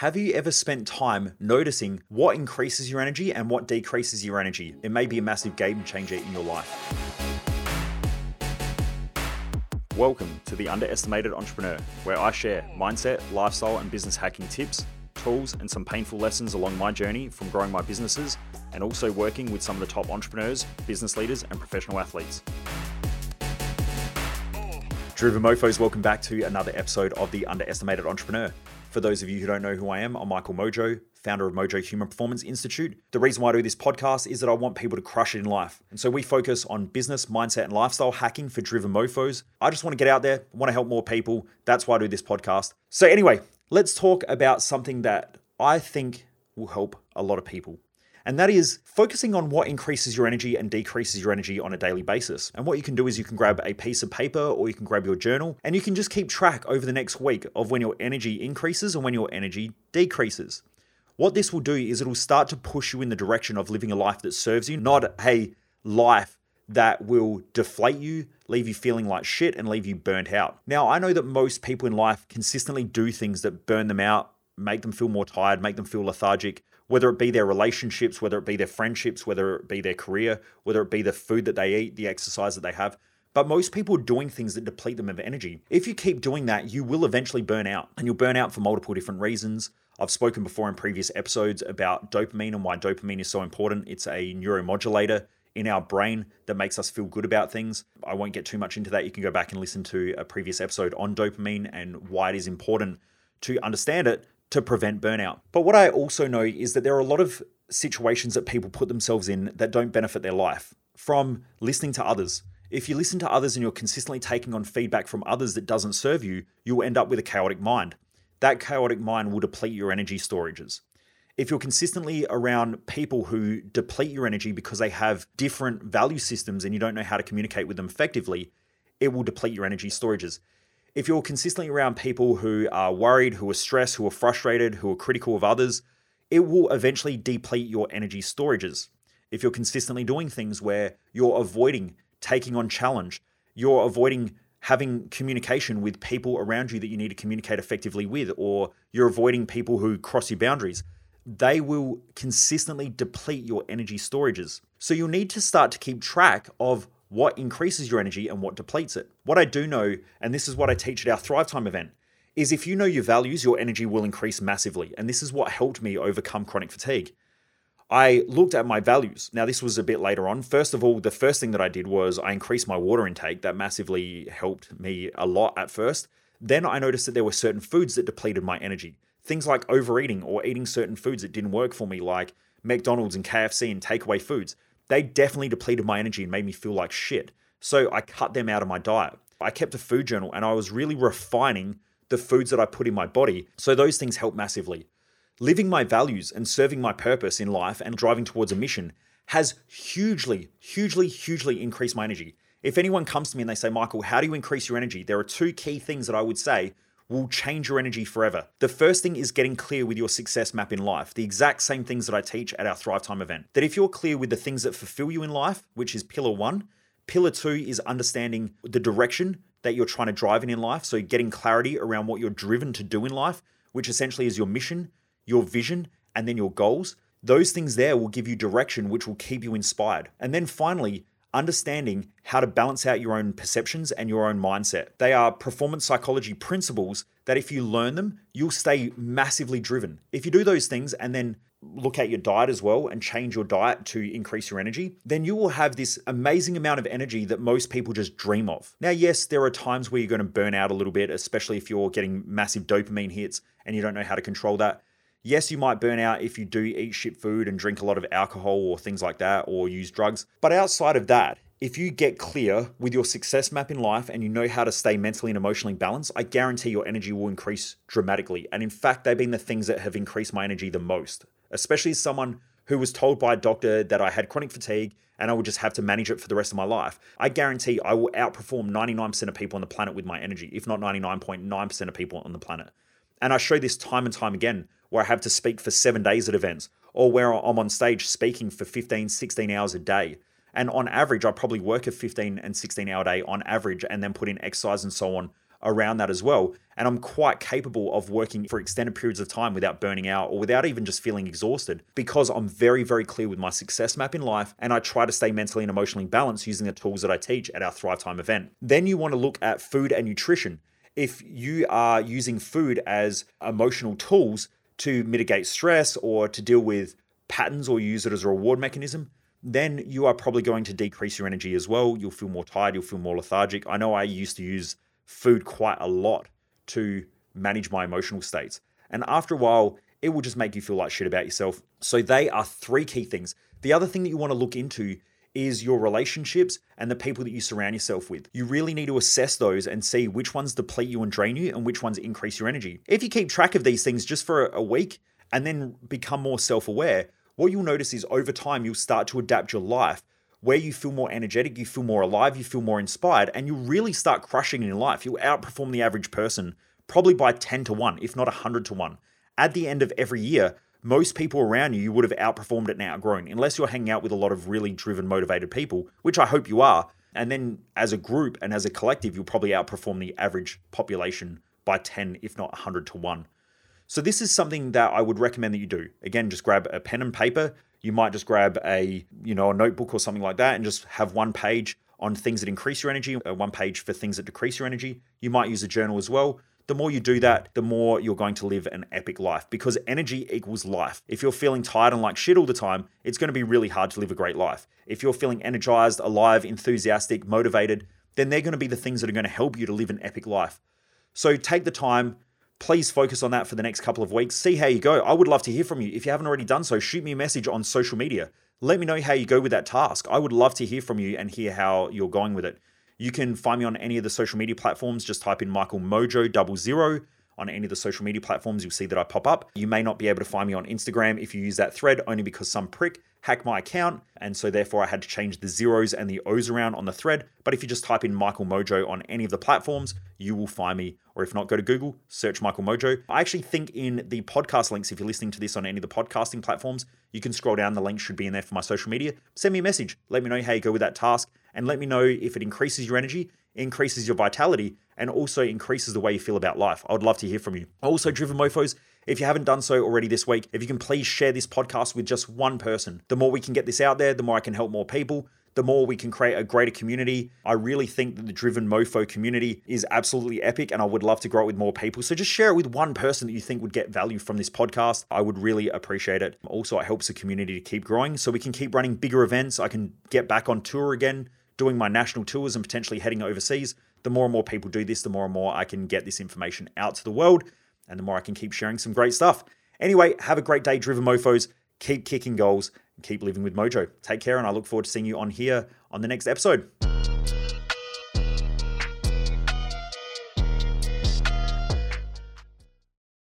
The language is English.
Have you ever spent time noticing what increases your energy and what decreases your energy? It may be a massive game changer in your life. Welcome to the Underestimated Entrepreneur, where I share mindset, lifestyle, and business hacking tips, tools, and some painful lessons along my journey from growing my businesses and also working with some of the top entrepreneurs, business leaders, and professional athletes. Driven Mofos, welcome back to another episode of the Underestimated Entrepreneur. For those of you who don't know who I am, I'm Michael Mojo, founder of Mojo Human Performance Institute. The reason why I do this podcast is that I want people to crush it in life. And so we focus on business, mindset, and lifestyle hacking for driven mofos. I just want to get out there, want to help more people. That's why I do this podcast. So, anyway, let's talk about something that I think will help a lot of people and that is focusing on what increases your energy and decreases your energy on a daily basis. And what you can do is you can grab a piece of paper or you can grab your journal and you can just keep track over the next week of when your energy increases and when your energy decreases. What this will do is it'll start to push you in the direction of living a life that serves you, not a life that will deflate you, leave you feeling like shit, and leave you burnt out. Now, I know that most people in life consistently do things that burn them out, make them feel more tired, make them feel lethargic, whether it be their relationships, whether it be their friendships, whether it be their career, whether it be the food that they eat, the exercise that they have. But most people are doing things that deplete them of energy. If you keep doing that, you will eventually burn out, and you'll burn out for multiple different reasons. I've spoken before in previous episodes about dopamine and why dopamine is so important. It's a neuromodulator in our brain that makes us feel good about things. I won't get too much into that. You can go back and listen to a previous episode on dopamine and why it is important to understand it to prevent burnout. But what I also know is that there are a lot of situations that people put themselves in that don't benefit their life from listening to others. If you listen to others and you're consistently taking on feedback from others that doesn't serve you, you'll end up with a chaotic mind. That chaotic mind will deplete your energy storages. If you're consistently around people who deplete your energy because they have different value systems and you don't know how to communicate with them effectively, it will deplete your energy storages if you're consistently around people who are worried, who are stressed, who are frustrated, who are critical of others, it will eventually deplete your energy storages. If you're consistently doing things where you're avoiding taking on challenge, you're avoiding having communication with people around you that you need to communicate effectively with, or you're avoiding people who cross your boundaries, they will consistently deplete your energy storages. So you'll need to start to keep track of what increases your energy and what depletes it. What I do know, and this is what I teach at our Thrive Time event, is if you know your values, your energy will increase massively. And this is what helped me overcome chronic fatigue. I looked at my values. Now, this was a bit later on. First of all, the first thing that I did was I increased my water intake. That massively helped me a lot at first. Then I noticed that there were certain foods that depleted my energy. Things like overeating or eating certain foods that didn't work for me, like McDonald's and KFC and takeaway foods they definitely depleted my energy and made me feel like shit. So I cut them out of my diet. I kept a food journal and I was really refining the foods that I put in my body. So those things help massively. Living my values and serving my purpose in life and driving towards a mission has hugely, hugely, hugely increased my energy. If anyone comes to me and they say, Michael, how do you increase your energy? There are two key things that I would say will change your energy forever. The first thing is getting clear with your success map in life, the exact same things that I teach at our Thrive Time event. That if you're clear with the things that fulfill you in life, which is pillar one, pillar two is understanding the direction that you're trying to drive in in life. So getting clarity around what you're driven to do in life, which essentially is your mission, your vision, and then your goals. Those things there will give you direction, which will keep you inspired. And then finally, understanding how to balance out your own perceptions and your own mindset. They are performance psychology principles that if you learn them, you'll stay massively driven. If you do those things and then look at your diet as well and change your diet to increase your energy, then you will have this amazing amount of energy that most people just dream of. Now, yes, there are times where you're going to burn out a little bit, especially if you're getting massive dopamine hits and you don't know how to control that. Yes, you might burn out if you do eat shit food and drink a lot of alcohol or things like that or use drugs. But outside of that, if you get clear with your success map in life and you know how to stay mentally and emotionally balanced, I guarantee your energy will increase dramatically. And in fact, they've been the things that have increased my energy the most, especially as someone who was told by a doctor that I had chronic fatigue and I would just have to manage it for the rest of my life. I guarantee I will outperform 99% of people on the planet with my energy, if not 99.9% of people on the planet. And I show this time and time again where I have to speak for seven days at events, or where I'm on stage speaking for 15, 16 hours a day. And on average, I probably work a 15 and 16 hour day on average, and then put in exercise and so on around that as well. And I'm quite capable of working for extended periods of time without burning out or without even just feeling exhausted because I'm very, very clear with my success map in life and I try to stay mentally and emotionally balanced using the tools that I teach at our Thrive Time event. Then you want to look at food and nutrition. If you are using food as emotional tools to mitigate stress or to deal with patterns or use it as a reward mechanism, then you are probably going to decrease your energy as well. You'll feel more tired, you'll feel more lethargic. I know I used to use food quite a lot to manage my emotional states. And after a while, it will just make you feel like shit about yourself. So, they are three key things. The other thing that you want to look into is your relationships and the people that you surround yourself with. You really need to assess those and see which ones deplete you and drain you and which ones increase your energy. If you keep track of these things just for a week and then become more self aware, what you'll notice is over time, you'll start to adapt your life where you feel more energetic, you feel more alive, you feel more inspired, and you really start crushing in your life. You'll outperform the average person probably by 10 to 1, if not 100 to 1. At the end of every year, most people around you, you would have outperformed it and outgrown, unless you're hanging out with a lot of really driven, motivated people, which I hope you are. And then as a group and as a collective, you'll probably outperform the average population by 10, if not 100 to 1. So this is something that I would recommend that you do. Again, just grab a pen and paper. You might just grab a, you know, a notebook or something like that and just have one page on things that increase your energy, uh, one page for things that decrease your energy. You might use a journal as well. The more you do that, the more you're going to live an epic life because energy equals life. If you're feeling tired and like shit all the time, it's going to be really hard to live a great life. If you're feeling energized, alive, enthusiastic, motivated, then they're going to be the things that are going to help you to live an epic life. So take the time, please focus on that for the next couple of weeks. See how you go. I would love to hear from you. If you haven't already done so, shoot me a message on social media. Let me know how you go with that task. I would love to hear from you and hear how you're going with it. You can find me on any of the social media platforms. Just type in Michael Mojo double zero on any of the social media platforms. You'll see that I pop up. You may not be able to find me on Instagram if you use that thread, only because some prick hack my account, and so therefore I had to change the zeros and the O's around on the thread. But if you just type in Michael Mojo on any of the platforms, you will find me. Or if not, go to Google, search Michael Mojo. I actually think in the podcast links, if you're listening to this on any of the podcasting platforms, you can scroll down. The link should be in there for my social media. Send me a message. Let me know how you go with that task, and let me know if it increases your energy, increases your vitality, and also increases the way you feel about life. I would love to hear from you. Also, Driven Mofos, if you haven't done so already this week, if you can please share this podcast with just one person, the more we can get this out there, the more I can help more people, the more we can create a greater community. I really think that the Driven Mofo community is absolutely epic and I would love to grow it with more people. So just share it with one person that you think would get value from this podcast. I would really appreciate it. Also, it helps the community to keep growing so we can keep running bigger events. I can get back on tour again, doing my national tours and potentially heading overseas. The more and more people do this, the more and more I can get this information out to the world and the more I can keep sharing some great stuff. Anyway, have a great day, Driven Mofos. Keep kicking goals and keep living with Mojo. Take care, and I look forward to seeing you on here on the next episode.